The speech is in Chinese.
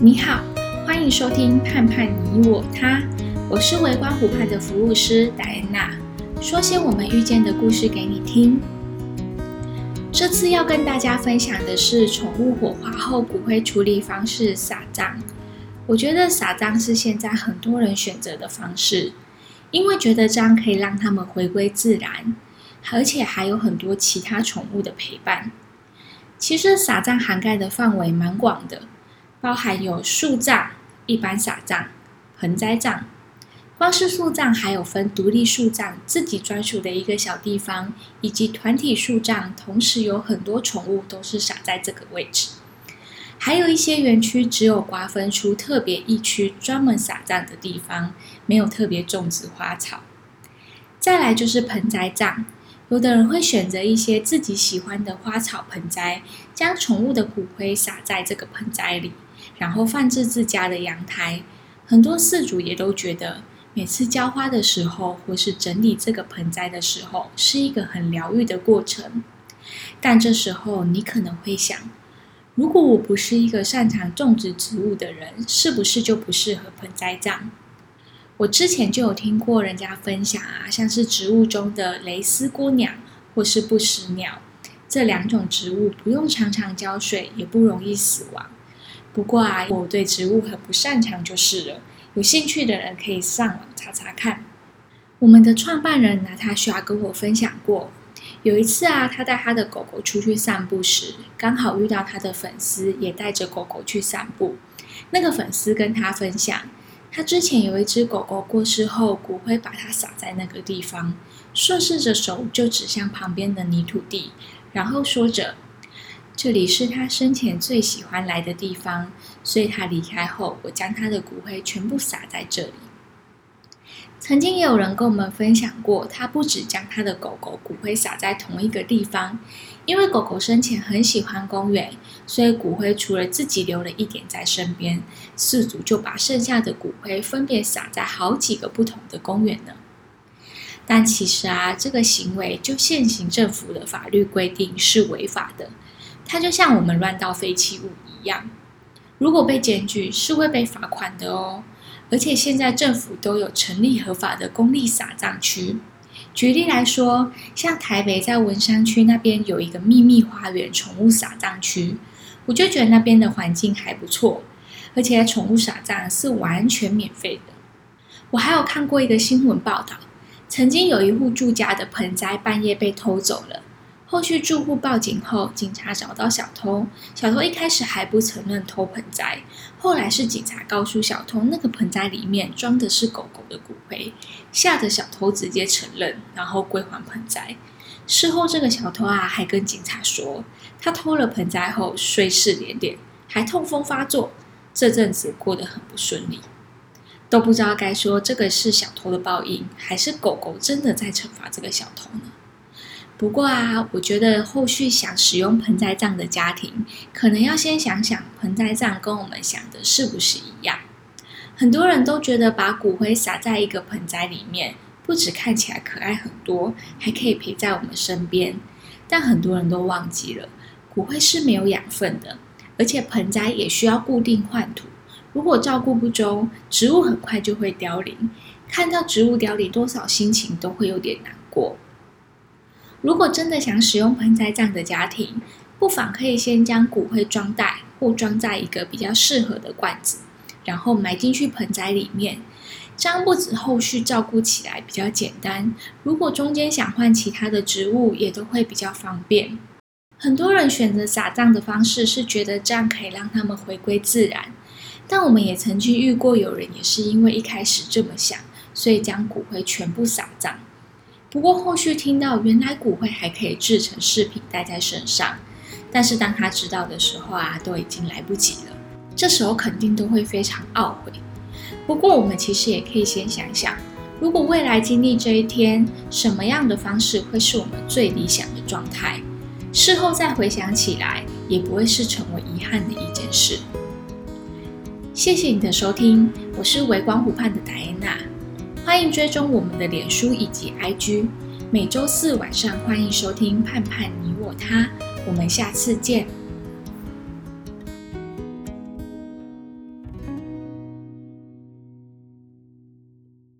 你好，欢迎收听《盼盼你我他》，我是微观湖畔的服务师戴安娜，说些我们遇见的故事给你听。这次要跟大家分享的是宠物火化后骨灰处理方式——撒葬。我觉得撒葬是现在很多人选择的方式，因为觉得这样可以让他们回归自然，而且还有很多其他宠物的陪伴。其实撒葬涵盖的范围蛮广的。包含有树葬、一般撒葬、盆栽葬。光是树葬还有分独立树葬，自己专属的一个小地方，以及团体树葬，同时有很多宠物都是撒在这个位置。还有一些园区只有瓜分出特别一区专门撒葬的地方，没有特别种植花草。再来就是盆栽葬。有的人会选择一些自己喜欢的花草盆栽，将宠物的骨灰撒在这个盆栽里，然后放置自家的阳台。很多饲主也都觉得，每次浇花的时候，或是整理这个盆栽的时候，是一个很疗愈的过程。但这时候，你可能会想，如果我不是一个擅长种植植物的人，是不是就不适合盆栽葬？我之前就有听过人家分享啊，像是植物中的蕾丝姑娘或是不死鸟这两种植物，不用常常浇水，也不容易死亡。不过啊，我对植物很不擅长就是了。有兴趣的人可以上网查查看。我们的创办人娜塔莎跟我分享过，有一次啊，他带他的狗狗出去散步时，刚好遇到他的粉丝也带着狗狗去散步。那个粉丝跟他分享。他之前有一只狗狗过世后，骨灰把它撒在那个地方，顺势着手就指向旁边的泥土地，然后说着：“这里是他生前最喜欢来的地方，所以他离开后，我将他的骨灰全部撒在这里。”曾经也有人跟我们分享过，他不止将他的狗狗骨灰撒在同一个地方，因为狗狗生前很喜欢公园，所以骨灰除了自己留了一点在身边，饲主就把剩下的骨灰分别撒在好几个不同的公园呢。但其实啊，这个行为就现行政府的法律规定是违法的，它就像我们乱倒废弃物一样，如果被检举是会被罚款的哦。而且现在政府都有成立合法的公立撒葬区。举例来说，像台北在文山区那边有一个秘密花园宠物撒葬区，我就觉得那边的环境还不错，而且宠物撒葬是完全免费的。我还有看过一个新闻报道，曾经有一户住家的盆栽半夜被偷走了。后续住户报警后，警察找到小偷。小偷一开始还不承认偷盆栽，后来是警察告诉小偷，那个盆栽里面装的是狗狗的骨灰，吓得小偷直接承认，然后归还盆栽。事后这个小偷啊，还跟警察说，他偷了盆栽后衰事连连，还痛风发作，这阵子过得很不顺利，都不知道该说这个是小偷的报应，还是狗狗真的在惩罚这个小偷呢？不过啊，我觉得后续想使用盆栽葬的家庭，可能要先想想盆栽葬跟我们想的是不是一样。很多人都觉得把骨灰撒在一个盆栽里面，不止看起来可爱很多，还可以陪在我们身边。但很多人都忘记了，骨灰是没有养分的，而且盆栽也需要固定换土。如果照顾不周，植物很快就会凋零。看到植物凋零，多少心情都会有点难过。如果真的想使用盆栽葬的家庭，不妨可以先将骨灰装袋或装在一个比较适合的罐子，然后埋进去盆栽里面。这样不止后续照顾起来比较简单，如果中间想换其他的植物，也都会比较方便。很多人选择撒葬的方式是觉得这样可以让他们回归自然，但我们也曾经遇过有人也是因为一开始这么想，所以将骨灰全部撒葬。不过后续听到原来骨灰还可以制成饰品戴在身上，但是当他知道的时候啊，都已经来不及了。这时候肯定都会非常懊悔。不过我们其实也可以先想想，如果未来经历这一天，什么样的方式会是我们最理想的状态？事后再回想起来，也不会是成为遗憾的一件事。谢谢你的收听，我是微光湖畔的戴安娜。欢迎追踪我们的脸书以及 IG，每周四晚上欢迎收听《盼盼你我他》，我们下次见。